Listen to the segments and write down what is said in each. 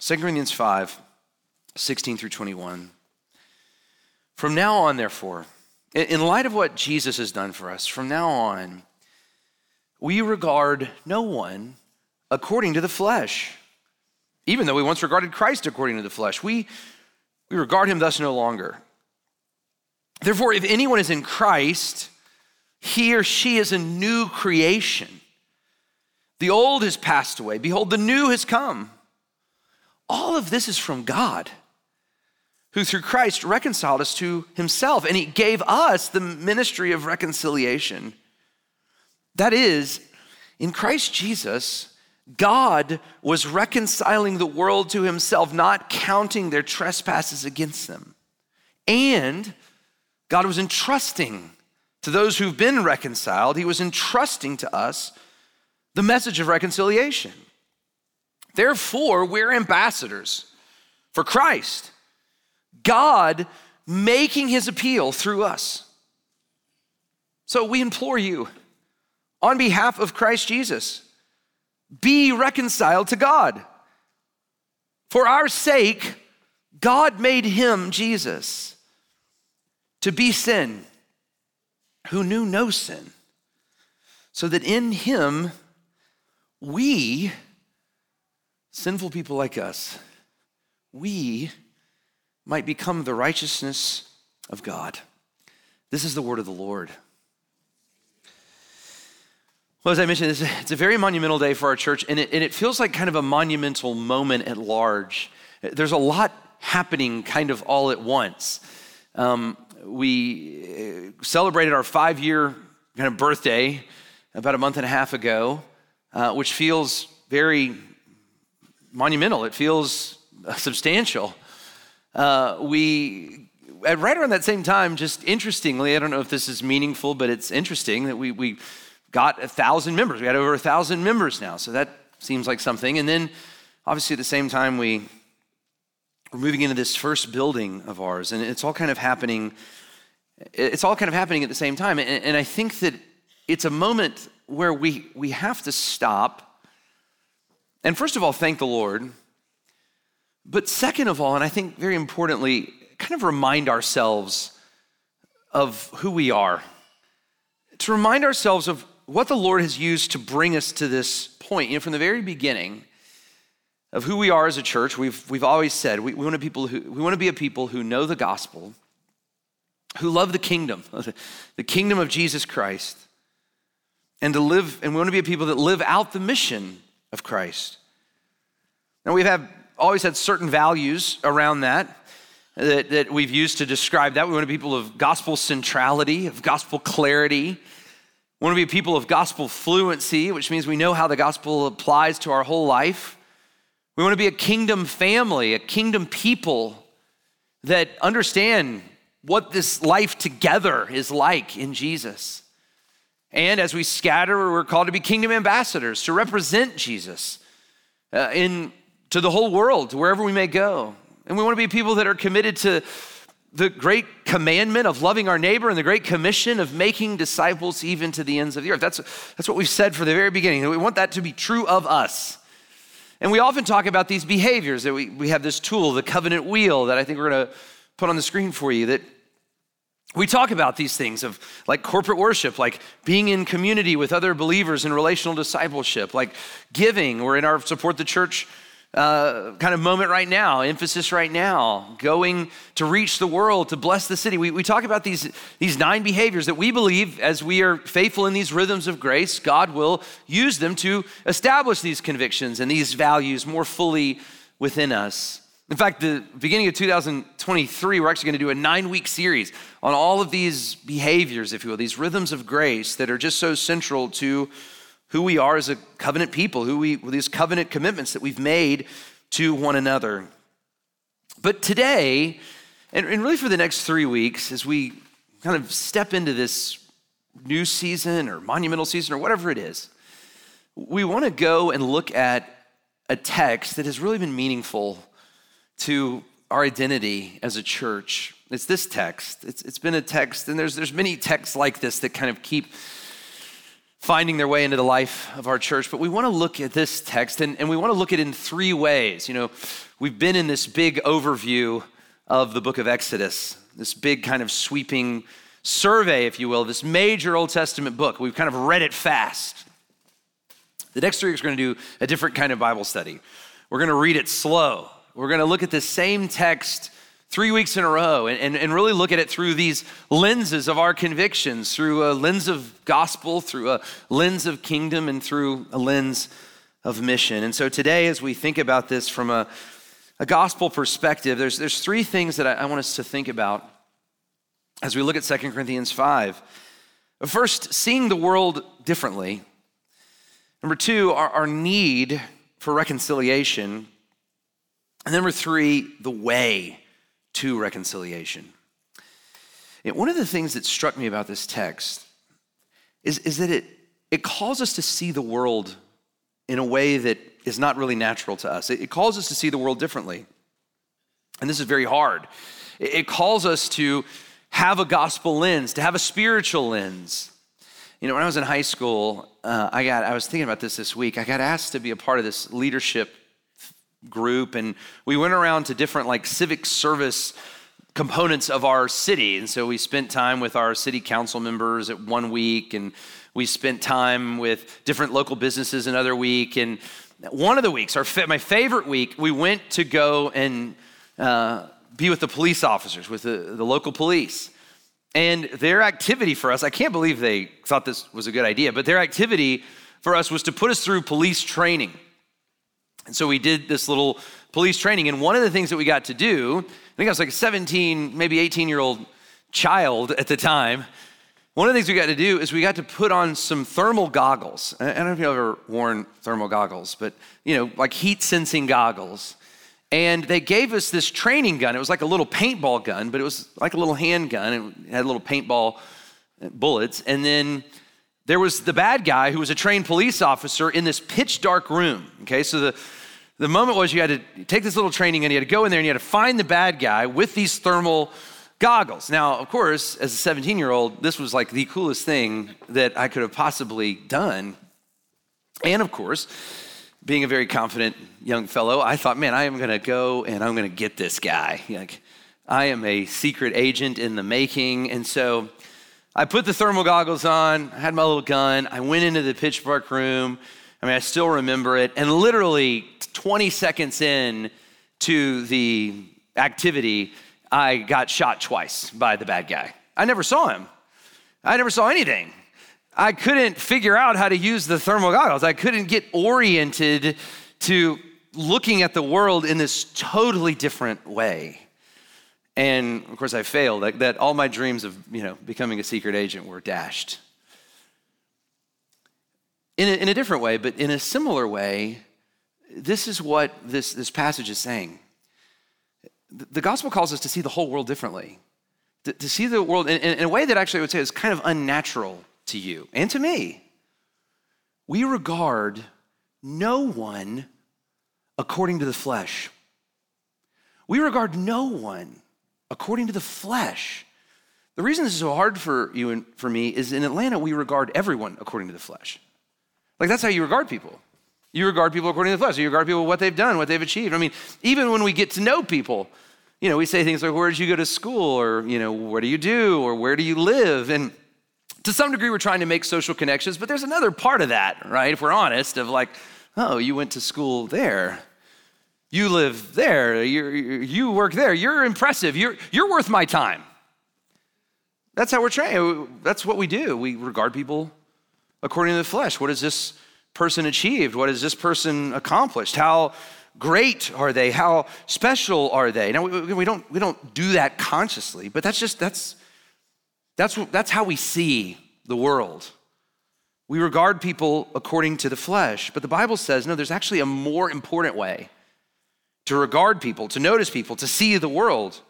2 Corinthians 5, 16 through 21. From now on, therefore, in light of what Jesus has done for us, from now on, we regard no one according to the flesh. Even though we once regarded Christ according to the flesh, we, we regard him thus no longer. Therefore, if anyone is in Christ, he or she is a new creation. The old has passed away. Behold, the new has come. All of this is from God, who through Christ reconciled us to himself, and he gave us the ministry of reconciliation. That is, in Christ Jesus, God was reconciling the world to himself, not counting their trespasses against them. And God was entrusting to those who've been reconciled, he was entrusting to us the message of reconciliation. Therefore, we're ambassadors for Christ, God making his appeal through us. So we implore you, on behalf of Christ Jesus, be reconciled to God. For our sake, God made him, Jesus, to be sin, who knew no sin, so that in him we, sinful people like us, we might become the righteousness of God. This is the word of the Lord. Well, as I mentioned, it's a very monumental day for our church, and it, and it feels like kind of a monumental moment at large. There's a lot happening kind of all at once. Um, we uh, celebrated our five year kind of birthday about a month and a half ago, uh, which feels very monumental. It feels substantial. Uh, we, right around that same time, just interestingly, I don't know if this is meaningful, but it's interesting that we, we got a thousand members. We had over a thousand members now, so that seems like something. And then, obviously, at the same time, we we're moving into this first building of ours, and it's all kind of happening. It's all kind of happening at the same time, and, and I think that it's a moment where we we have to stop, and first of all, thank the Lord. But second of all, and I think very importantly, kind of remind ourselves of who we are. To remind ourselves of what the Lord has used to bring us to this point. You know, from the very beginning, of who we are as a church, we've, we've always said we, we, want to people who, we want to be a people who know the gospel, who love the kingdom, the kingdom of Jesus Christ, and to live, and we want to be a people that live out the mission of Christ. Now we've had, always had certain values around that, that that we've used to describe that. We want to be people of gospel centrality, of gospel clarity. We want to be people of gospel fluency, which means we know how the gospel applies to our whole life. We want to be a kingdom family, a kingdom people that understand what this life together is like in Jesus. And as we scatter, we're called to be kingdom ambassadors, to represent Jesus uh, in, to the whole world, wherever we may go. And we want to be people that are committed to the great commandment of loving our neighbor and the great commission of making disciples even to the ends of the earth. That's, that's what we've said from the very beginning. We want that to be true of us. And we often talk about these behaviors that we, we have this tool, the covenant wheel, that I think we're going to put on the screen for you. That we talk about these things of like corporate worship, like being in community with other believers in relational discipleship, like giving. We're in our support the church uh, kind of moment right now, emphasis right now, going to reach the world, to bless the city. We, we talk about these, these nine behaviors that we believe, as we are faithful in these rhythms of grace, God will use them to establish these convictions and these values more fully within us. In fact, the beginning of 2023, we're actually going to do a nine week series on all of these behaviors, if you will, these rhythms of grace that are just so central to who we are as a covenant people, who we these covenant commitments that we've made to one another. But today, and, and really for the next three weeks, as we kind of step into this new season or monumental season or whatever it is, we want to go and look at a text that has really been meaningful to our identity as a church. It's this text. It's, it's been a text, and there's, there's many texts like this that kind of keep finding their way into the life of our church. But we want to look at this text and, and we want to look at it in three ways. You know, we've been in this big overview of the book of Exodus, this big kind of sweeping survey, if you will, this major Old Testament book. We've kind of read it fast. The next three weeks, we're going to do a different kind of Bible study. We're going to read it slow. We're going to look at the same text three weeks in a row and, and, and, really look at it through these lenses of our convictions, through a lens of gospel, through a lens of kingdom, and through a lens of mission. And so today, as we think about this from a, a gospel perspective, there's, there's three things that I, I want us to think about as we look at 2 Corinthians 5. First, seeing the world differently. Number two, our, our need for reconciliation. And number three, the way to reconciliation. And one of the things that struck me about this text is, is that it, it calls us to see the world in a way that is not really natural to us. It, it calls us to see the world differently. And this is very hard. It, it calls us to have a gospel lens, to have a spiritual lens. You know, when I was in high school, uh, I got I was thinking about this this week. I got asked to be a part of this leadership group, and we went around to different like civic service components of our city. And so we spent time with our city council members at one week, and we spent time with different local businesses another week. And one of the weeks, our my favorite week, we went to go and uh, be with the police officers, with the, the local police. And their activity for us, I can't believe they thought this was a good idea, but their activity for us was to put us through police training. And so we did this little police training. And one of the things that we got to do, I think I was like a 17, maybe 18 year old child at the time. One of the things we got to do is we got to put on some thermal goggles. I don't know if you've ever worn thermal goggles, but you know, like heat sensing goggles. And they gave us this training gun. It was like a little paintball gun, but it was like a little handgun. It had little paintball uh, bullets. And then there was the bad guy who was a trained police officer in this pitch dark room. Okay, so the the moment was you had to take this little training and you had to go in there and you had to find the bad guy with these thermal goggles. Now, of course, as a 17 year old, this was like the coolest thing that I could have possibly done. And of course, being a very confident young fellow, I thought, man, I am going to go and I'm going to get this guy. Like, I am a secret agent in the making. And so I put the thermal goggles on, I had my little gun, I went into the pitch room. I mean, I still remember it. And literally 20 seconds in to the activity, I got shot twice by the bad guy. I never saw him. I never saw anything. I couldn't figure out how to use the thermal goggles. I couldn't get oriented to looking at the world in this totally different way. And of course, I failed. That, all my dreams of you know becoming a secret agent were dashed in a, in a different way, but in a similar way, this is what this, this passage is saying. The gospel calls us to see the whole world differently, to, to see the world in, in, a way that actually I would say is kind of unnatural to you and to me. We regard no one according to the flesh. We regard no one according to the flesh. The reason this is so hard for you and for me is in Atlanta, we regard everyone according to the flesh. Like that's how you regard people. You regard people according to the flesh. You regard people what they've done, what they've achieved. I mean, even when we get to know people, you know, we say things like, where did you go to school? Or, you know, what do you do? Or where do you live? And to some degree, we're trying to make social connections, but there's another part of that, right? If we're honest, of like, oh, you went to school there. You live there. you you work there. You're impressive. You're, you're worth my time. That's how we're trained. That's what we do. We regard people according to the flesh. What has this person achieved? What has this person accomplished? How great are they? How special are they? Now we, we don't we don't do that consciously, but that's just that's that's that's how we see the world. We regard people according to the flesh, but the Bible says no, there's actually a more important way to regard people, to notice people, to see the world.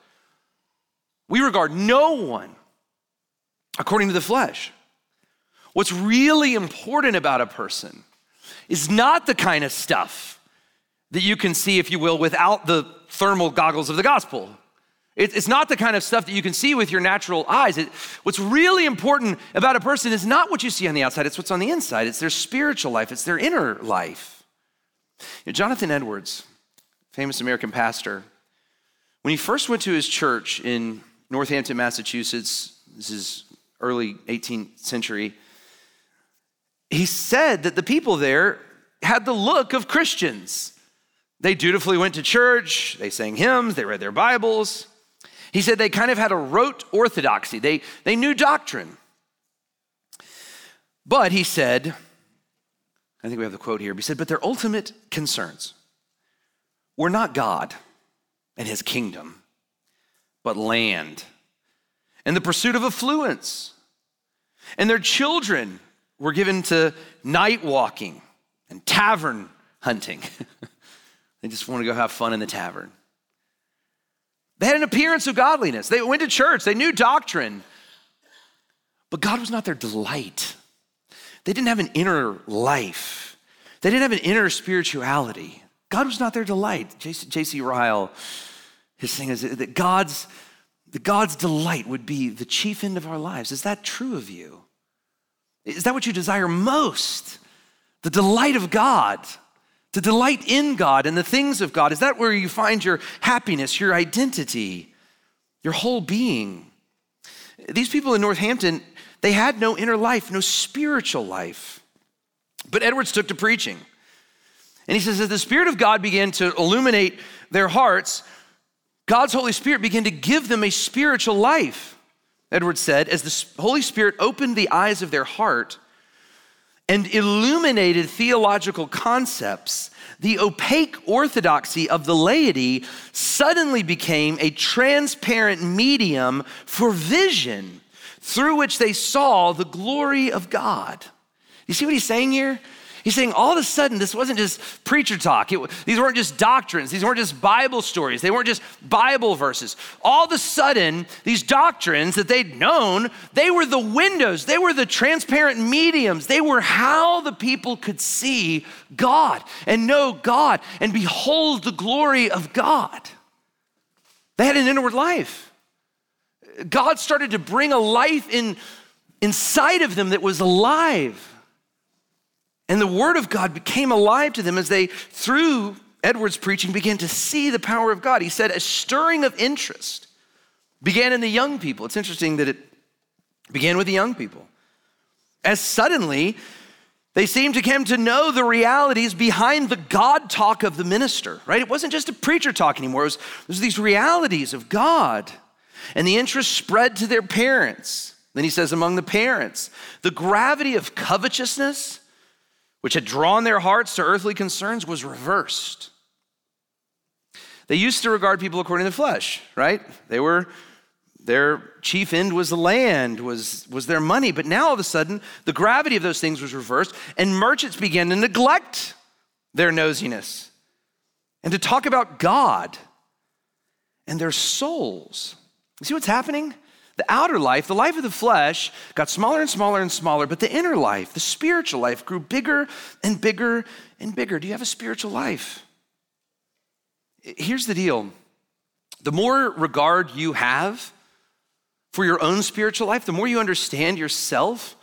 We regard no one according to the flesh. What's really important about a person is not the kind of stuff that you can see, if you will, without the thermal goggles of the gospel. It's not the kind of stuff that you can see with your natural eyes. It, what's really important about a person is not what you see on the outside, it's what's on the inside. It's their spiritual life, it's their inner life. You know, Jonathan Edwards, famous American pastor, when he first went to his church in Northampton, Massachusetts, this is early 18th century, he said that the people there had the look of Christians. They dutifully went to church, they sang hymns, they read their Bibles. He said they kind of had a rote orthodoxy, they, they knew doctrine. But he said, I think we have the quote here, he said, but their ultimate concerns were not God and his kingdom, but land and the pursuit of affluence. And their children were given to night walking and tavern hunting. they just want to go have fun in the tavern. They had an appearance of godliness. They went to church, they knew doctrine, but God was not their delight. They didn't have an inner life, they didn't have an inner spirituality. God was not their delight. J.C. Ryle, his thing is that God's, that God's delight would be the chief end of our lives. Is that true of you? Is that what you desire most? The delight of God to delight in God and the things of God? Is that where you find your happiness, your identity, your whole being? These people in Northampton, they had no inner life, no spiritual life. But Edwards took to preaching. And he says, as the Spirit of God began to illuminate their hearts, God's Holy Spirit began to give them a spiritual life. Edwards said, as the Holy Spirit opened the eyes of their heart, and illuminated theological concepts, the opaque orthodoxy of the laity suddenly became a transparent medium for vision through which they saw the glory of God. You see what he's saying here? He's saying all of a sudden, this wasn't just preacher talk. It, these weren't just doctrines. These weren't just Bible stories. They weren't just Bible verses. All of a sudden, these doctrines that they'd known, they were the windows, they were the transparent mediums. They were how the people could see God and know God and behold the glory of God. They had an inward life. God started to bring a life in, inside of them that was alive. And the word of God became alive to them as they, through Edward's preaching, began to see the power of God. He said, a stirring of interest began in the young people. It's interesting that it began with the young people. As suddenly, they seemed to come to know the realities behind the God talk of the minister, right? It wasn't just a preacher talk anymore, it was, it was these realities of God. And the interest spread to their parents. Then he says, among the parents, the gravity of covetousness which had drawn their hearts to earthly concerns, was reversed. They used to regard people according to the flesh, right? They were their chief end was the land, was, was their money. But now all of a sudden, the gravity of those things was reversed, and merchants began to neglect their nosiness and to talk about God and their souls. You see what's happening? The outer life, the life of the flesh, got smaller and smaller and smaller, but the inner life, the spiritual life, grew bigger and bigger and bigger. Do you have a spiritual life? Here's the deal the more regard you have for your own spiritual life, the more you understand yourself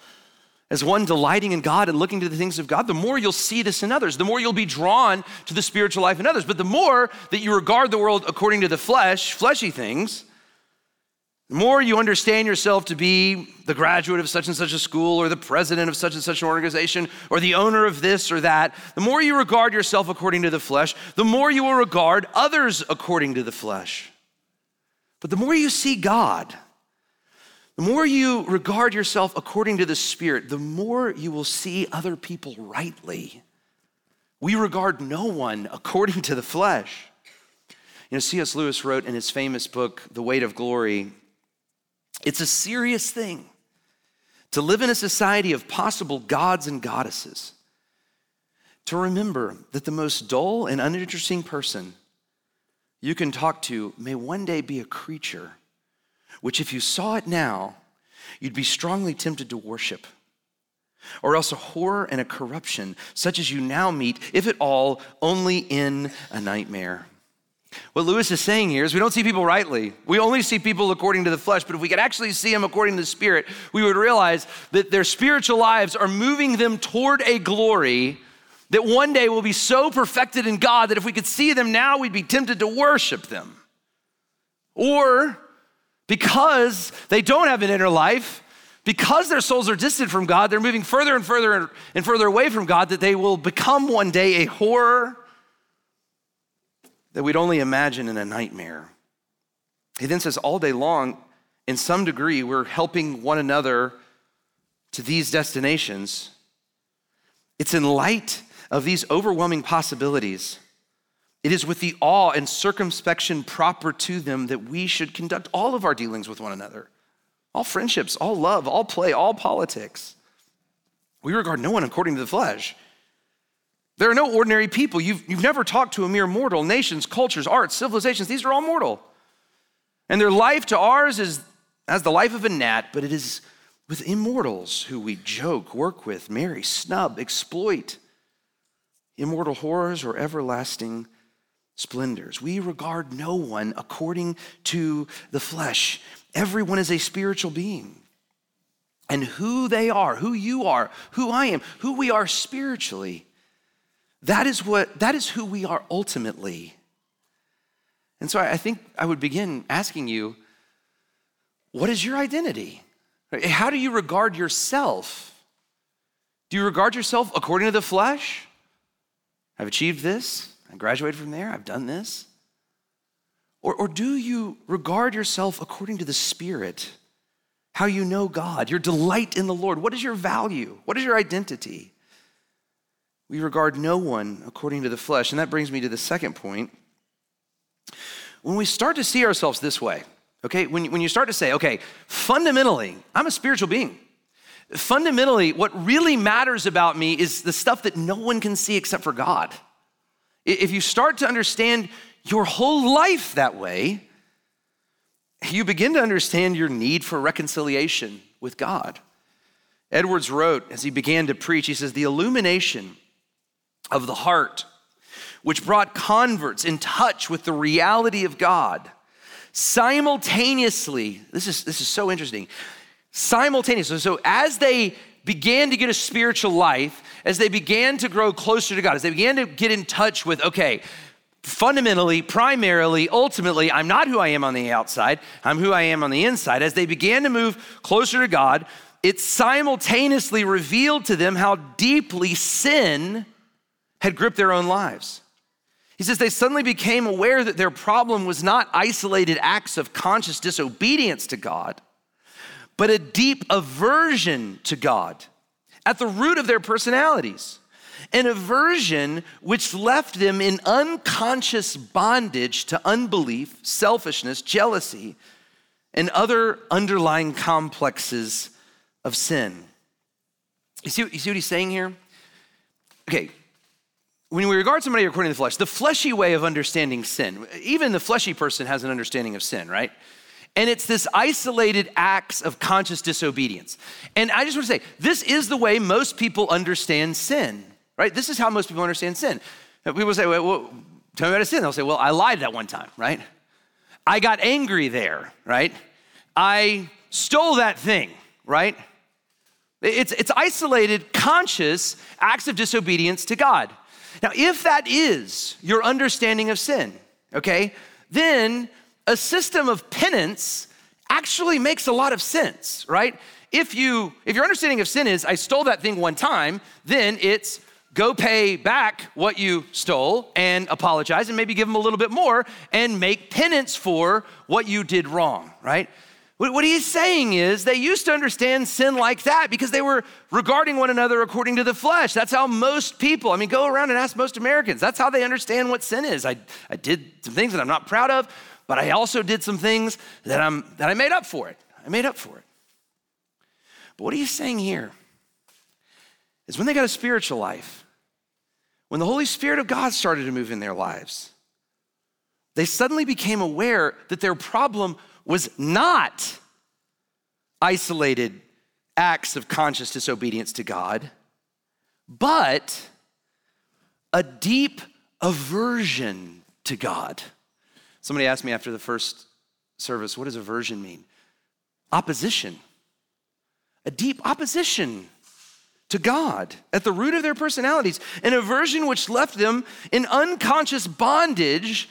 as one delighting in God and looking to the things of God, the more you'll see this in others, the more you'll be drawn to the spiritual life in others. But the more that you regard the world according to the flesh, fleshy things, the more you understand yourself to be the graduate of such and such a school, or the president of such and such an organization, or the owner of this or that, the more you regard yourself according to the flesh, the more you will regard others according to the flesh. But the more you see God, the more you regard yourself according to the Spirit, the more you will see other people rightly. We regard no one according to the flesh. You know, C.S. Lewis wrote in his famous book, The Weight of Glory, it's a serious thing to live in a society of possible gods and goddesses, to remember that the most dull and uninteresting person you can talk to may one day be a creature which, if you saw it now, you'd be strongly tempted to worship. Or else a horror and a corruption such as you now meet, if at all, only in a nightmare. What Lewis is saying here is we don't see people rightly. We only see people according to the flesh, but if we could actually see them according to the Spirit, we would realize that their spiritual lives are moving them toward a glory that one day will be so perfected in God that if we could see them now, we'd be tempted to worship them. Or because they don't have an inner life, because their souls are distant from God, they're moving further and further and further away from God, that they will become one day a horror that we'd only imagine in a nightmare. He then says, all day long, in some degree, we're helping one another to these destinations. It's in light of these overwhelming possibilities. It is with the awe and circumspection proper to them that we should conduct all of our dealings with one another, all friendships, all love, all play, all politics. We regard no one according to the flesh. There are no ordinary people. You've, you've never talked to a mere mortal. Nations, cultures, arts, civilizations, these are all mortal. And their life to ours is as the life of a gnat, but it is with immortals who we joke, work with, marry, snub, exploit. Immortal horrors or everlasting splendors. We regard no one according to the flesh. Everyone is a spiritual being. And who they are, who you are, who I am, who we are spiritually that is what that is who we are ultimately. And so I think I would begin asking you, what is your identity? How do you regard yourself? Do you regard yourself according to the flesh? I've achieved this, I graduated from there, I've done this. Or, or do you regard yourself according to the Spirit? How you know God, your delight in the Lord. What is your value? What is your identity? We regard no one according to the flesh. And that brings me to the second point. When we start to see ourselves this way, okay, when, when you start to say, okay, fundamentally, I'm a spiritual being. Fundamentally, what really matters about me is the stuff that no one can see except for God. If you start to understand your whole life that way, you begin to understand your need for reconciliation with God. Edwards wrote as he began to preach, he says, The illumination of the heart, which brought converts in touch with the reality of God. Simultaneously, this is, this is so interesting. Simultaneously, so as they began to get a spiritual life, as they began to grow closer to God, as they began to get in touch with, okay, fundamentally, primarily, ultimately, I'm not who I am on the outside, I'm who I am on the inside. As they began to move closer to God, it simultaneously revealed to them how deeply sin had gripped their own lives. He says they suddenly became aware that their problem was not isolated acts of conscious disobedience to God, but a deep aversion to God at the root of their personalities. An aversion which left them in unconscious bondage to unbelief, selfishness, jealousy, and other underlying complexes of sin. You see, you see what he's saying here? Okay, when we regard somebody according to the flesh, the fleshy way of understanding sin, even the fleshy person has an understanding of sin, right? And it's this isolated acts of conscious disobedience. And I just want to say, this is the way most people understand sin, right? This is how most people understand sin. People say, well, well tell me about a sin. They'll say, well, I lied that one time, right? I got angry there, right? I stole that thing, right? It's, it's isolated, conscious acts of disobedience to God. Now, if that is your understanding of sin, okay, then a system of penance actually makes a lot of sense, right? If you if your understanding of sin is I stole that thing one time, then it's go pay back what you stole and apologize and maybe give them a little bit more and make penance for what you did wrong, right? What he's saying is they used to understand sin like that because they were regarding one another according to the flesh. That's how most people, I mean, go around and ask most Americans. That's how they understand what sin is. I, I did some things that I'm not proud of, but I also did some things that, I'm, that I made up for it. I made up for it. But what he's saying here is when they got a spiritual life, when the Holy Spirit of God started to move in their lives, they suddenly became aware that their problem was not isolated acts of conscious disobedience to God, but a deep aversion to God. Somebody asked me after the first service, what does aversion mean? Opposition. A deep opposition to God at the root of their personalities, an aversion which left them in unconscious bondage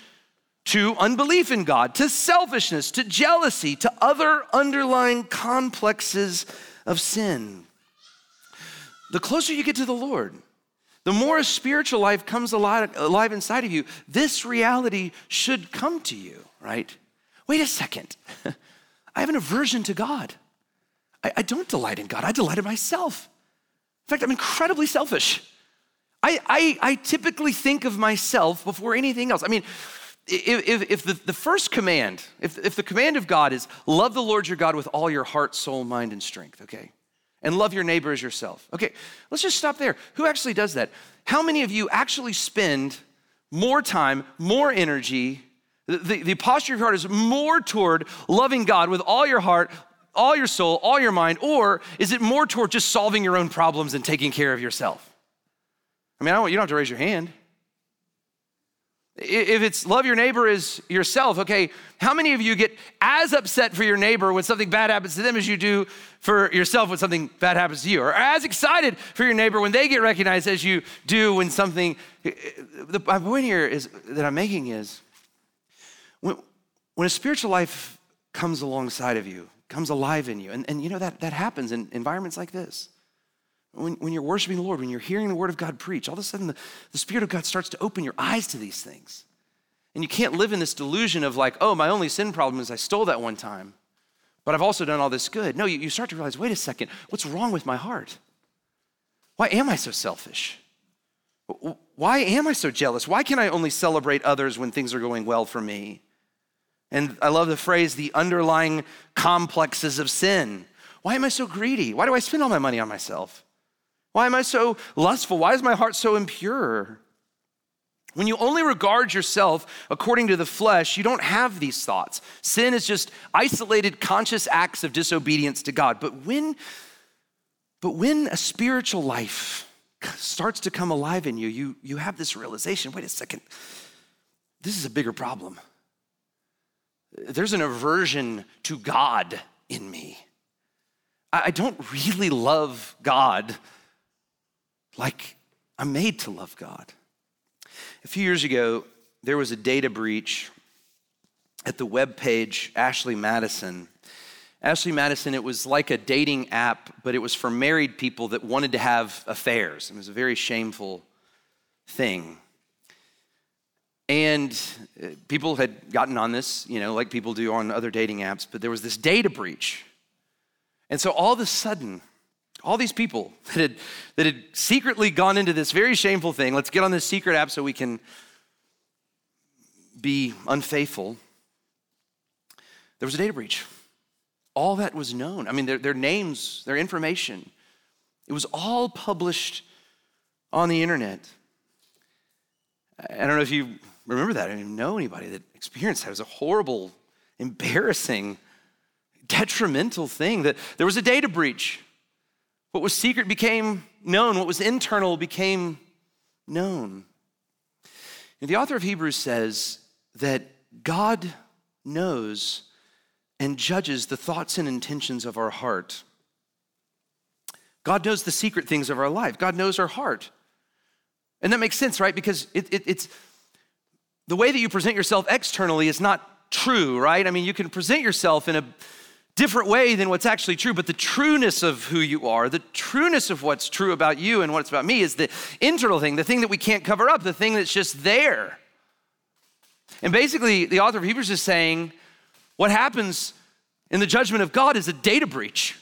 to unbelief in God, to selfishness, to jealousy, to other underlying complexes of sin. The closer you get to the Lord, the more a spiritual life comes alive, inside of you, this reality should come to you, right? Wait a second. I have an aversion to God. I, I don't delight in God, I delight in myself. In fact, I'm incredibly selfish. I, I, I typically think of myself before anything else. I mean, if, if the, the first command, if, if the command of God is love the Lord your God with all your heart, soul, mind, and strength, okay? And love your neighbor as yourself. Okay, let's just stop there. Who actually does that? How many of you actually spend more time, more energy? The, the, posture of your heart is more toward loving God with all your heart, all your soul, all your mind, or is it more toward just solving your own problems and taking care of yourself? I mean, I don't, you don't have to raise your hand. If it's love your neighbor as yourself, okay, how many of you get as upset for your neighbor when something bad happens to them as you do for yourself when something bad happens to you? Or as excited for your neighbor when they get recognized as you do when something. Uh, the point here is that I'm making is when, when a spiritual life comes alongside of you, comes alive in you, and, and you know that, that happens in environments like this. When, when you're worshiping the Lord, when you're hearing the word of God preach, all of a sudden the, the Spirit of God starts to open your eyes to these things. And you can't live in this delusion of like, oh, my only sin problem is I stole that one time, but I've also done all this good. No, you, you start to realize, wait a second, what's wrong with my heart? Why am I so selfish? Why am I so jealous? Why can I only celebrate others when things are going well for me? And I love the phrase, the underlying complexes of sin. Why am I so greedy? Why do I spend all my money on myself? Why am I so lustful? Why is my heart so impure? When you only regard yourself according to the flesh, you don't have these thoughts. Sin is just isolated conscious acts of disobedience to God. But when but when a spiritual life starts to come alive in you, you, you have this realization wait a second, this is a bigger problem. There's an aversion to God in me. I don't really love God like I'm made to love God. A few years ago, there was a data breach at the web page Ashley Madison. Ashley Madison, it was like a dating app, but it was for married people that wanted to have affairs. It was a very shameful thing. And uh, people had gotten on this, you know, like people do on other dating apps, but there was this data breach. And so all of a sudden, all these people that had, that had secretly gone into this very shameful thing. Let's get on this secret app so we can be unfaithful. There was a data breach. All that was known. I mean, their, their names, their information, it was all published on the internet. I don't know if you remember that. I don't even know anybody that experienced that. It was a horrible, embarrassing, detrimental thing that there was a data breach. What was secret became known, what was internal became known. And the author of Hebrews says that God knows and judges the thoughts and intentions of our heart. God knows the secret things of our life. God knows our heart. And that makes sense, right? Because it, it, it's the way that you present yourself externally is not true, right? I mean, you can present yourself in a different way than what's actually true, but the trueness of who you are, the trueness of what's true about you and what's about me is the internal thing, the thing that we can't cover up, the thing that's just there. And basically, the author of Hebrews is saying what happens in the judgment of God is a data breach.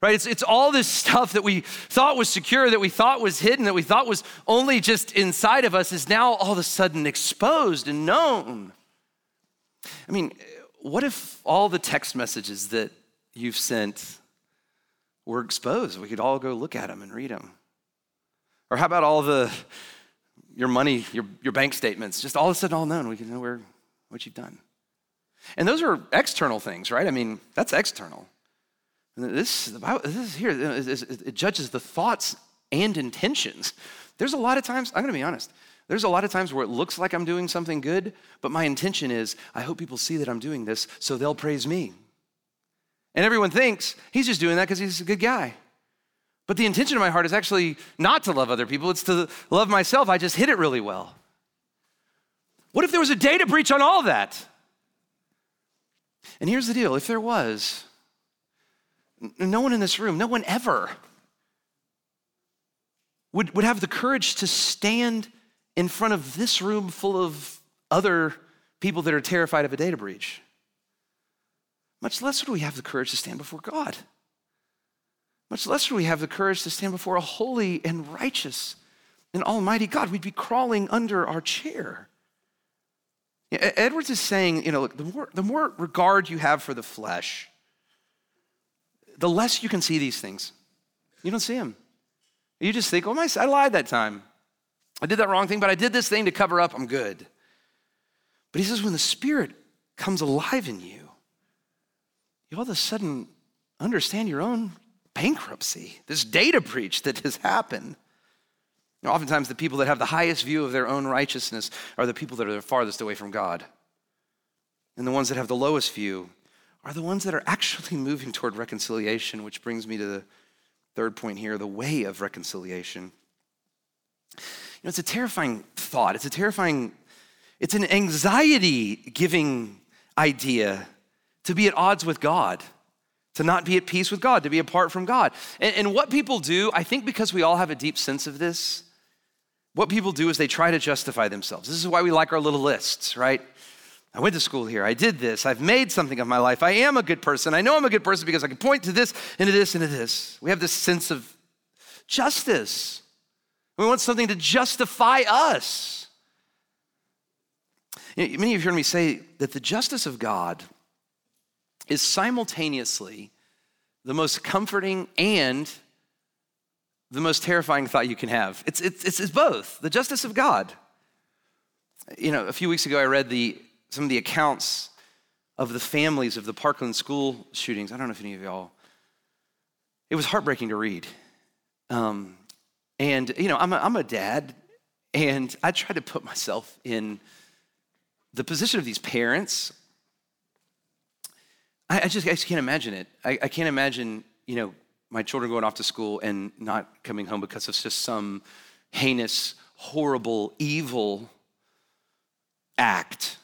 Right? It's, it's all this stuff that we thought was secure, that we thought was hidden, that we thought was only just inside of us is now all of a sudden exposed and known. I mean, what if all the text messages that you've sent were exposed? We could all go look at them and read them. Or how about all the your money, your, your bank statements, just all of a sudden all known. We can know where what you've done. And those are external things, right? I mean, that's external. This, this is here, it judges the thoughts and intentions. There's a lot of times, I'm gonna be honest, There's a lot of times where it looks like I'm doing something good, but my intention is I hope people see that I'm doing this so they'll praise me. And everyone thinks he's just doing that because he's a good guy. But the intention of my heart is actually not to love other people, it's to love myself. I just hit it really well. What if there was a data breach on all that? And here's the deal if there was, no one in this room, no one ever would, would have the courage to stand in front of this room full of other people that are terrified of a data breach. Much less would we have the courage to stand before God. Much less would we have the courage to stand before a holy and righteous and almighty God. We'd be crawling under our chair. Edwards is saying, you know, look, the more, the more regard you have for the flesh, the less you can see these things. You don't see them. You just think, oh, my, I lied that time. I did that wrong thing, but I did this thing to cover up. I'm good. But he says, when the Spirit comes alive in you, you all of a sudden understand your own bankruptcy, this data breach that has happened. Know, oftentimes, the people that have the highest view of their own righteousness are the people that are the farthest away from God. And the ones that have the lowest view are the ones that are actually moving toward reconciliation, which brings me to the third point here the way of reconciliation. Know, it's a terrifying thought. It's a terrifying, it's an anxiety giving idea to be at odds with God, to not be at peace with God, to be apart from God. And, and what people do, I think because we all have a deep sense of this, what people do is they try to justify themselves. This is why we like our little lists, right? I went to school here. I did this. I've made something of my life. I am a good person. I know I'm a good person because I can point to this and to this and to this. We have this sense of justice. We want something to justify us. You know, many of you have heard me say that the justice of God is simultaneously the most comforting and the most terrifying thought you can have. It's, it's, it's, both the justice of God. You know, a few weeks ago, I read the, some of the accounts of the families of the Parkland school shootings. I don't know if any of y'all, it was heartbreaking to read. Um, and, you know, I'm a, I'm a dad, and I try to put myself in the position of these parents. I, I just, I just can't imagine it. I, I can't imagine, you know, my children going off to school and not coming home because of just some heinous, horrible, evil act.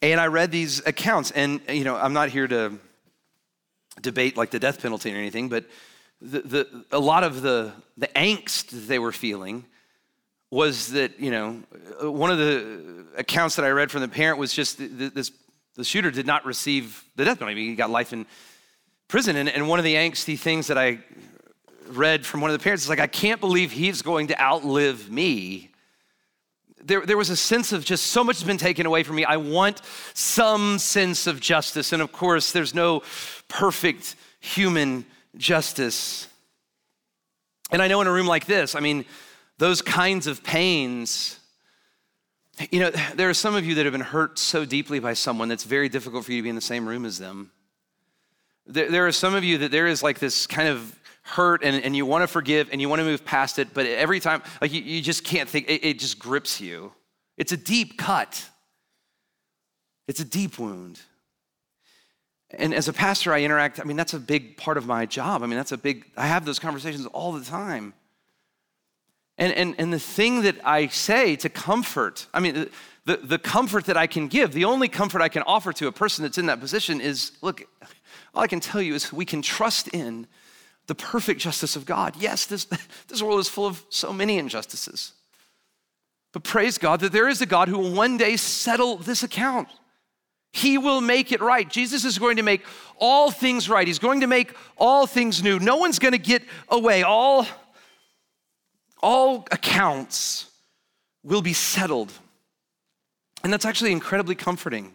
And I read these accounts, and you know, I'm not here to debate like the death penalty or anything, but the, the, a lot of the, the angst that they were feeling was that, you know, one of the accounts that I read from the parent was just this the shooter did not receive the death penalty. He got life in prison. And, and one of the angsty things that I read from one of the parents is like, I can't believe he's going to outlive me. There, there was a sense of just so much has been taken away from me. I want some sense of justice. And of course, there's no perfect human justice. And I know in a room like this, I mean, those kinds of pains, you know, there are some of you that have been hurt so deeply by someone that's very difficult for you to be in the same room as them. There, there are some of you that there is like this kind of hurt and, and you want to forgive and you want to move past it, but every time, like you, you just can't think, it, it just grips you. It's a deep cut, it's a deep wound. And as a pastor, I interact, I mean, that's a big part of my job. I mean, that's a big, I have those conversations all the time. And, and, and the thing that I say to comfort, I mean, the, the comfort that I can give, the only comfort I can offer to a person that's in that position is look, all I can tell you is we can trust in the perfect justice of God. Yes, this, this world is full of so many injustices. But praise God that there is a God who will one day settle this account. He will make it right. Jesus is going to make all things right. He's going to make all things new. No one's going to get away. All, all accounts will be settled. And that's actually incredibly comforting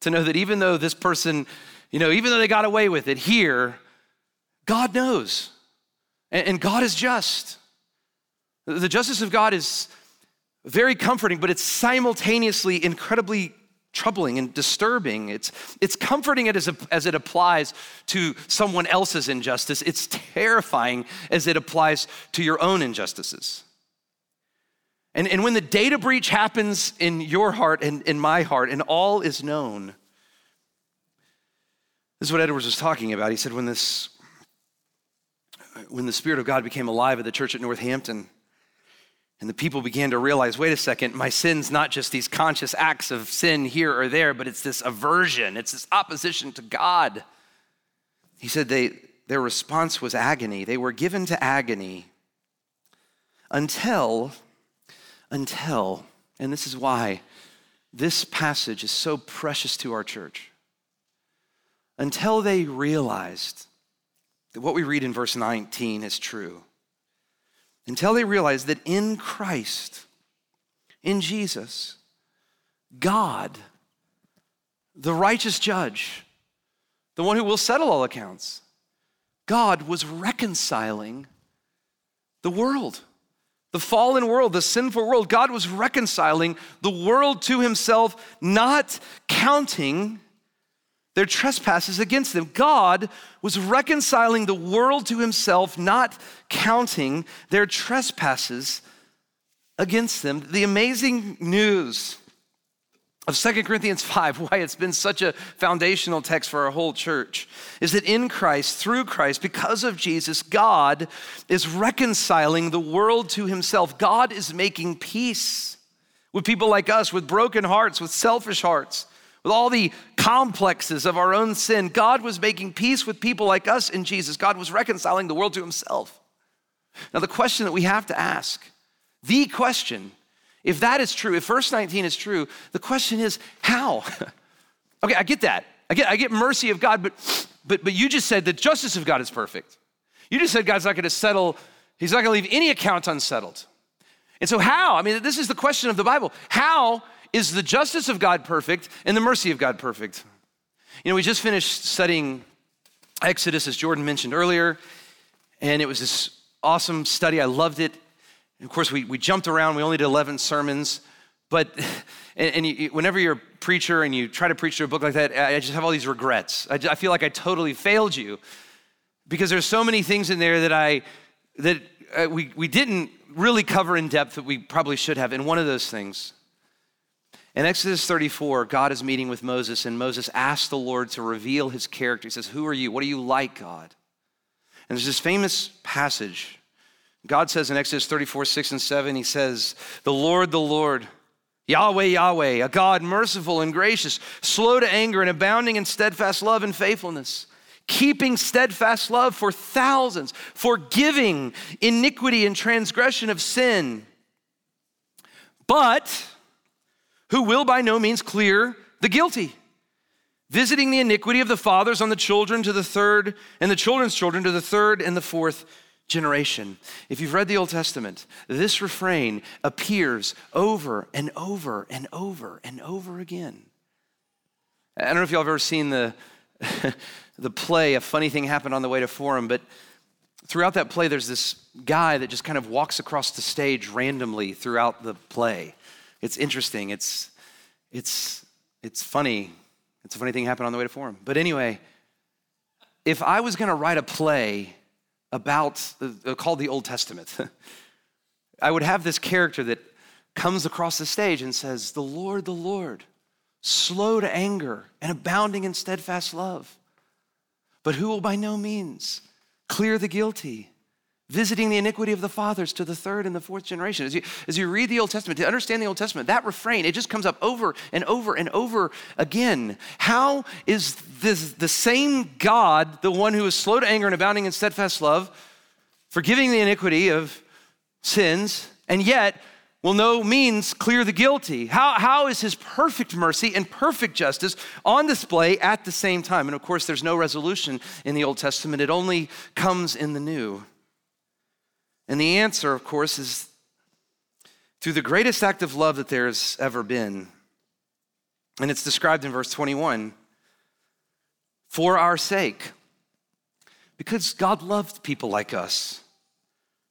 to know that even though this person you know, even though they got away with it here, God knows. And, God is just. The justice of God is very comforting, but it's simultaneously incredibly troubling and disturbing. It's, it's comforting as, as it applies to someone else's injustice, it's terrifying as it applies to your own injustices. And, and when the data breach happens in your heart and in my heart, and all is known, this is what Edwards was talking about. He said, when this when the Spirit of God became alive at the church at Northampton, and the people began to realize wait a second, my sin's not just these conscious acts of sin here or there, but it's this aversion, it's this opposition to God. He said they, their response was agony. They were given to agony until, until, and this is why this passage is so precious to our church, until they realized that what we read in verse 19 is true. Until they realized that in Christ, in Jesus, God, the righteous judge, the one who will settle all accounts, God was reconciling the world, the fallen world, the sinful world. God was reconciling the world to himself, not counting their trespasses against them. God was reconciling the world to himself, not counting their trespasses against them. The amazing news of Second Corinthians 5, why it's been such a foundational text for our whole church, is that in Christ, through Christ, because of Jesus, God is reconciling the world to himself. God is making peace with people like us, with broken hearts, with selfish hearts with all the complexes of our own sin, God was making peace with people like us in Jesus. God was reconciling the world to himself. Now, the question that we have to ask, the question, if that is true, if verse 19 is true, the question is how? okay, I get that. I get, I get mercy of God, but, but, but you just said the justice of God is perfect. You just said God's not going to settle, He's not going to leave any account unsettled. And so, how? I mean, this is the question of the Bible. How is the justice of God perfect and the mercy of God perfect? You know, we just finished studying Exodus, as Jordan mentioned earlier, and it was this awesome study. I loved it. Of course, we, we jumped around. We only did 11 sermons. But, and, and you, whenever you're a preacher and you try to preach through a book like that, I just have all these regrets. I, I feel like I totally failed you because there's so many things in there that I, that uh, we, we didn't really cover in depth that we probably should have. And one of those things in Exodus 34, God is meeting with Moses, and Moses asks the Lord to reveal his character. He says, Who are you? What are you like, God? And there's this famous passage. God says in Exodus 34, 6 and 7, He says, The Lord, the Lord, Yahweh, Yahweh, a God merciful and gracious, slow to anger and abounding in steadfast love and faithfulness, keeping steadfast love for thousands, forgiving iniquity and transgression of sin. But, who will by no means clear the guilty, visiting the iniquity of the fathers on the children to the third, and the children's children to the third and the fourth generation. If you've read the Old Testament, this refrain appears over and over and over and over again. I don't know if y'all have ever seen the, the play, A Funny Thing Happened on the Way to Forum, but throughout that play, there's this guy that just kind of walks across the stage randomly throughout the play. It's interesting. It's, it's, it's funny. It's a funny thing happened on the way to forum. But anyway, if I was going to write a play about uh, called the Old Testament, I would have this character that comes across the stage and says, "The Lord, the Lord, slow to anger and abounding in steadfast love, but who will by no means clear the guilty." Visiting the iniquity of the fathers to the third and the fourth generation. As you, as you read the Old Testament, to understand the Old Testament, that refrain, it just comes up over and over and over again. How is this, the same God, the one who is slow to anger and abounding in steadfast love, forgiving the iniquity of sins, and yet will no means clear the guilty? How, how is his perfect mercy and perfect justice on display at the same time? And of course, there's no resolution in the Old Testament, it only comes in the New. And the answer, of course, is through the greatest act of love that there's ever been. And it's described in verse 21 for our sake. Because God loved people like us.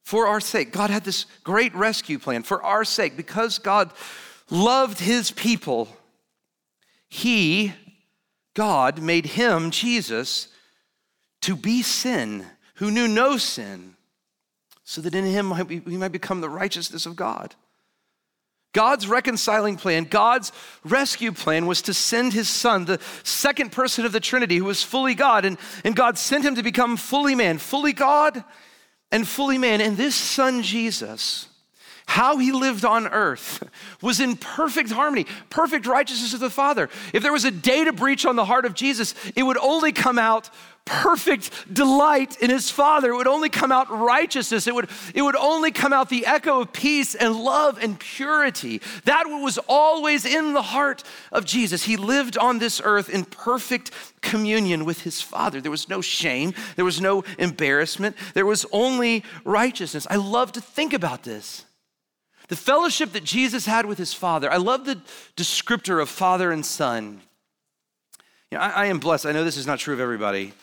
For our sake. God had this great rescue plan for our sake. Because God loved his people, he, God, made him, Jesus, to be sin, who knew no sin so that in him we might become the righteousness of God. God's reconciling plan, God's rescue plan was to send his son, the second person of the Trinity, who was fully God. And, and God sent him to become fully man, fully God and fully man. And this son, Jesus, how he lived on earth was in perfect harmony, perfect righteousness of the Father. If there was a data breach on the heart of Jesus, it would only come out perfect delight in his Father. It would only come out righteousness. It would, it would only come out the echo of peace and love and purity. That was always in the heart of Jesus. He lived on this earth in perfect communion with his Father. There was no shame, there was no embarrassment, there was only righteousness. I love to think about this. The fellowship that Jesus had with his Father. I love the descriptor of Father and Son. You know, I, I, am blessed. I know this is not true of everybody.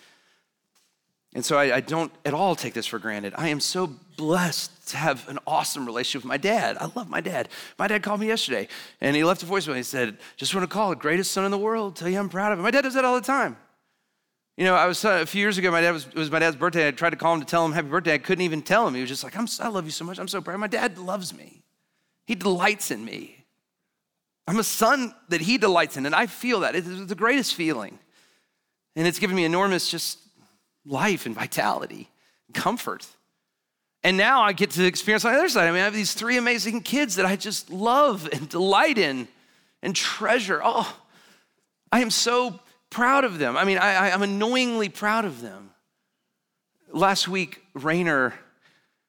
And so I, I, don't at all take this for granted. I am so blessed to have an awesome relationship with my dad. I love my dad. My dad called me yesterday and he left a voicemail. He said, Just want to call the greatest son in the world, tell you I'm proud of him. My dad does that all the time. You know, I was uh, a few years ago. My dad was it was my dad's birthday. I tried to call him to tell him happy birthday. I couldn't even tell him. He was just like, "I'm I love you so much. I'm so proud." My dad loves me. He delights in me. I'm a son that he delights in, and I feel that. It's the greatest feeling. And it's given me enormous just life and vitality, and comfort. And now I get to experience on the other side. I mean, I have these three amazing kids that I just love and delight in and treasure. Oh, I am so proud of them. I mean, I, am annoyingly proud of them. Last week, Rayner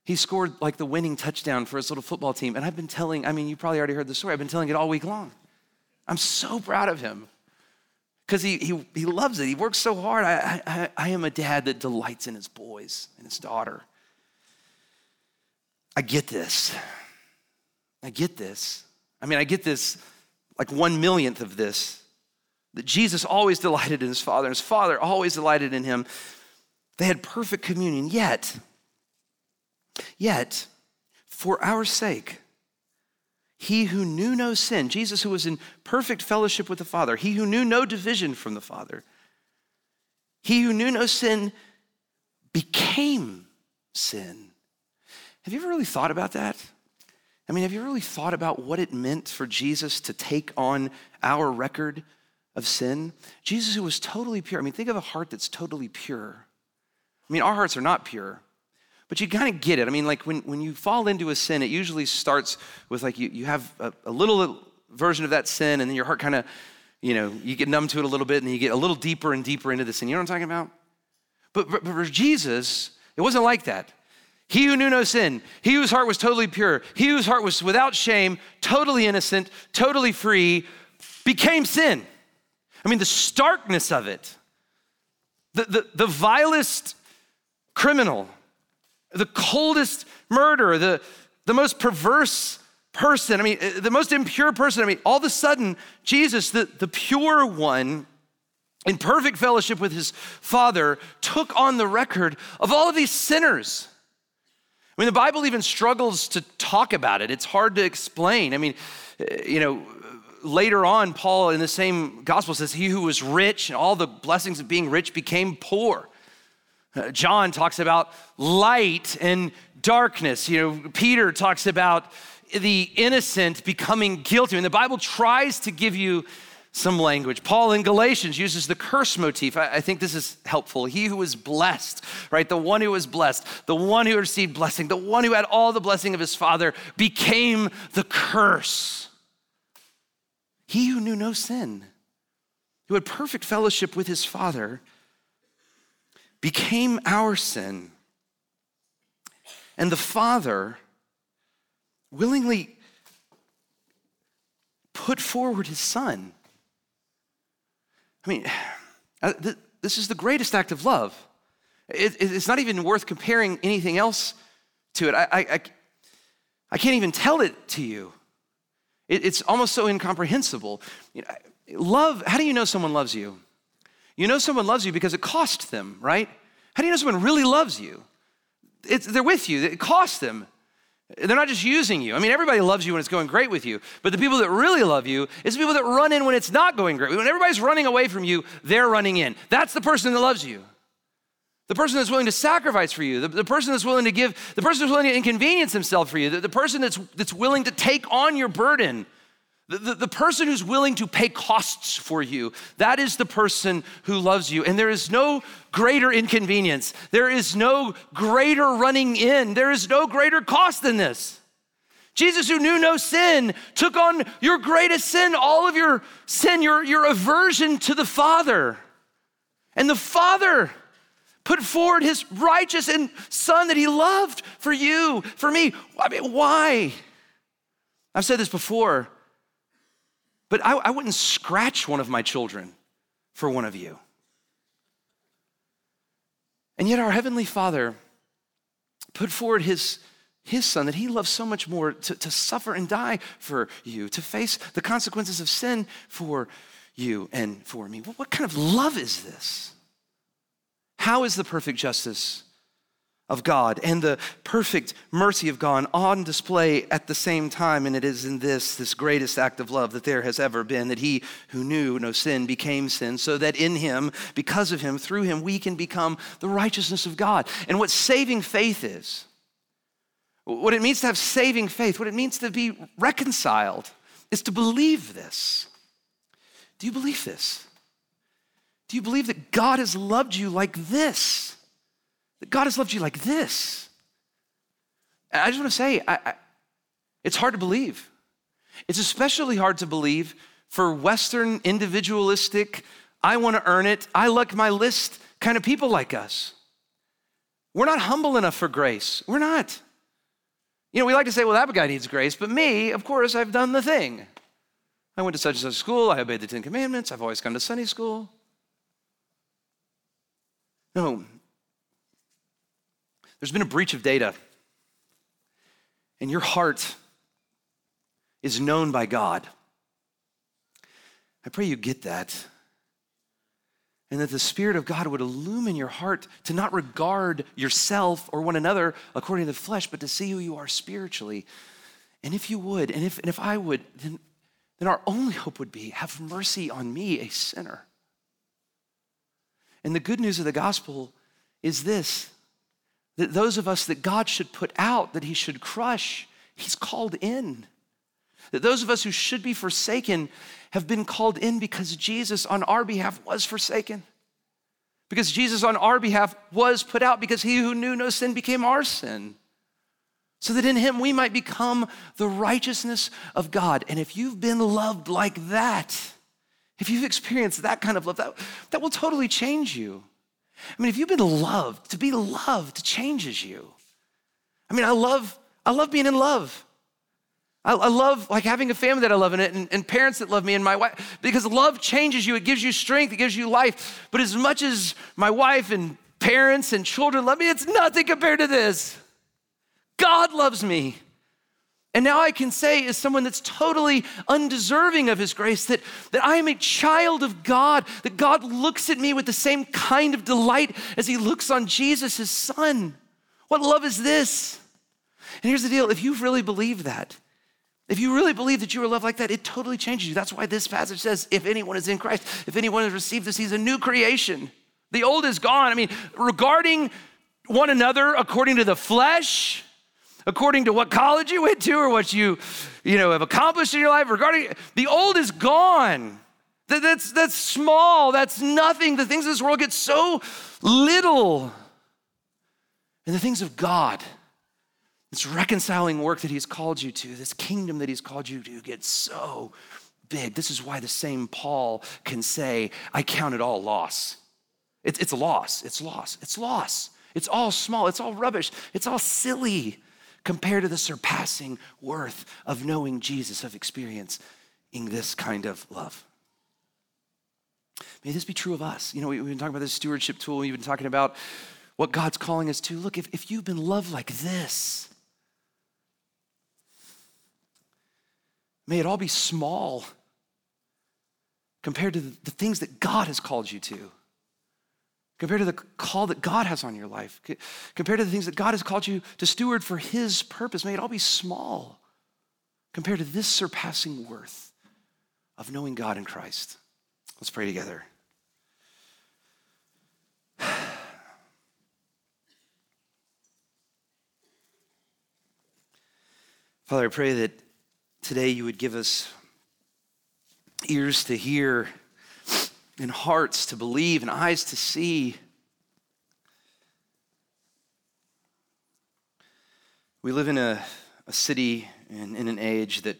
he scored like the winning touchdown for his little football team. And I've been telling, I mean, you probably already heard the story. I've been telling it all week long. I'm so proud of him because he, he, he loves it. He works so hard. I, I, I am a dad that delights in his boys and his daughter. I get this. I get this. I mean, I get this like one millionth of this that Jesus always delighted in his father, and his father always delighted in him. They had perfect communion, yet, Yet, for our sake, he who knew no sin, Jesus who was in perfect fellowship with the Father, he who knew no division from the Father, he who knew no sin became sin. Have you ever really thought about that? I mean, have you really thought about what it meant for Jesus to take on our record of sin? Jesus, who was totally pure. I mean, think of a heart that's totally pure. I mean, our hearts are not pure. But you kind of get it. I mean, like when, when you fall into a sin, it usually starts with like you, you have a, a little version of that sin, and then your heart kind of, you know, you get numb to it a little bit, and you get a little deeper and deeper into the sin. You know what I'm talking about? But, but, but for Jesus, it wasn't like that. He who knew no sin, he whose heart was totally pure, he whose heart was without shame, totally innocent, totally free, became sin. I mean, the starkness of it, the, the, the vilest criminal the coldest murderer, the, the most perverse person, I mean, uh, the most impure person. I mean, all of a sudden, Jesus, the, the pure one, in perfect fellowship with his Father, took on the record of all of these sinners. I mean, the Bible even struggles to talk about it. It's hard to explain. I mean, uh, you know, later on, Paul in the same gospel says, He who was rich and all the blessings of being rich became poor. Uh, John talks about light and darkness. You know, Peter talks about the innocent becoming guilty. And the Bible tries to give you some language. Paul in Galatians uses the curse motif. I, I, think this is helpful. He who was blessed, right? The one who was blessed, the one who received blessing, the one who had all the blessing of his father became the curse. He who knew no sin, who had perfect fellowship with his father, became our sin. And the Father willingly put forward his Son. I mean, uh, this is the greatest act of love. It's not even worth comparing anything else to it. I, I, I can't even tell it to you. It's almost so incomprehensible. Love, how do you know someone loves you? You know someone loves you because it cost them, right? How do you know someone really loves you? It's, they're with you, it costs them. They're not just using you. I mean, everybody loves you when it's going great with you, but the people that really love you is the people that run in when it's not going great. When everybody's running away from you, they're running in. That's the person that loves you. The person that's willing to sacrifice for you, the, the person that's willing to give, the person that's willing to inconvenience himself for you, the, the person that's, that's willing to take on your burden, the, the, the, person who's willing to pay costs for you, that is the person who loves you. And there is no greater inconvenience. There is no greater running in. There is no greater cost than this. Jesus, who knew no sin, took on your greatest sin, all of your sin, your, your aversion to the Father. And the Father put forward his righteous and son that he loved for you, for me. I mean, why? I've said this before, but I, I wouldn't scratch one of my children for one of you. And yet, our Heavenly Father put forward his, his Son that he loves so much more to, to suffer and die for you, to face the consequences of sin for you and for me. What, what kind of love is this? How is the perfect justice of God and the perfect mercy of God on display at the same time? And it is in this, this greatest act of love that there has ever been, that he who knew no sin became sin, so that in him, because of him, through him, we can become the righteousness of God. And what saving faith is, what it means to have saving faith, what it means to be reconciled, is to believe this. Do you believe this? Do you believe that God has loved you like this? God has loved you like this? I just want to say, I, I, it's hard to believe. It's especially hard to believe for Western individualistic, I want to earn it, I like my list kind of people like us. We're not humble enough for grace. We're not. You know, we like to say, well, that guy needs grace, but me, of course, I've done the thing. I went to such and such school, I obeyed the Ten Commandments, I've always gone to Sunday school. No. There's been a breach of data, and your heart is known by God. I pray you get that. And that the Spirit of God would illumine your heart to not regard yourself or one another according to the flesh, but to see who you are spiritually. And if you would, and if, and if I would, then, then our only hope would be have mercy on me, a sinner. And the good news of the gospel is this that those of us that God should put out, that He should crush, He's called in. That those of us who should be forsaken have been called in because Jesus on our behalf was forsaken. Because Jesus on our behalf was put out, because He who knew no sin became our sin. So that in Him we might become the righteousness of God. And if you've been loved like that, if you've experienced that kind of love, that, that will totally change you. I mean, if you've been loved, to be loved changes you. I mean, I love, I love being in love. I, I love like having a family that I love in it and, and parents that love me and my wife, because love changes you. It gives you strength, it gives you life. But as much as my wife and parents and children love me, it's nothing compared to this. God loves me. And now I can say, as someone that's totally undeserving of His grace, that, that I am a child of God, that God looks at me with the same kind of delight as He looks on Jesus, His Son. What love is this? And here's the deal if you've really believe that, if you really believe that you are loved like that, it totally changes you. That's why this passage says, if anyone is in Christ, if anyone has received this, he's a new creation. The old is gone. I mean, regarding one another according to the flesh, according to what college you went to or what you, you know, have accomplished in your life. Regarding the old is gone. That, that's, that's small. That's nothing. The things of this world get so little. And the things of God, this reconciling work that He's called you to, this kingdom that He's called you to, get so big. This is why the same Paul can say, I count it all loss. It's, it's loss. It's loss. It's loss. It's all small. It's all rubbish. It's all silly compared to the surpassing worth of knowing Jesus, of experiencing this kind of love. May this be true of us. You know, we've been talking about this stewardship tool, we've been talking about what God's calling us to. Look, if, if you've been loved like this, may it all be small compared to the, the things that God has called you to compared to the call that God has on your life, compared to the things that God has called you to steward for His purpose. May it all be small compared to this surpassing worth of knowing God in Christ. Let's pray together. Father, I pray that today you would give us ears to hear and hearts to believe and eyes to see. We live in a, a city and in an age that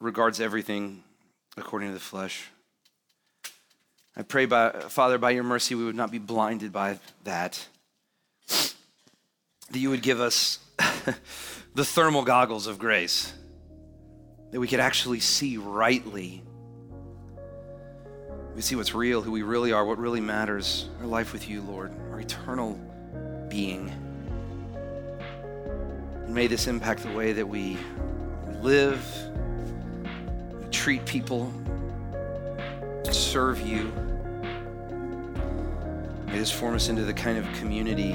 regards everything according to the flesh. I pray, by, Father, by your mercy, we would not be blinded by that. That you would give us the thermal goggles of grace, that we could actually see rightly. We see what's real, who we really are, what really matters, our life with you, Lord, our eternal being. And may this impact the way that we live, we treat people, serve you. May this form us into the kind of community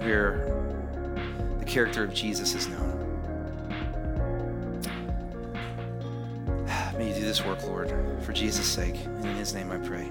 where the character of Jesus is known. This work, Lord, for Jesus' sake. And in his name I pray.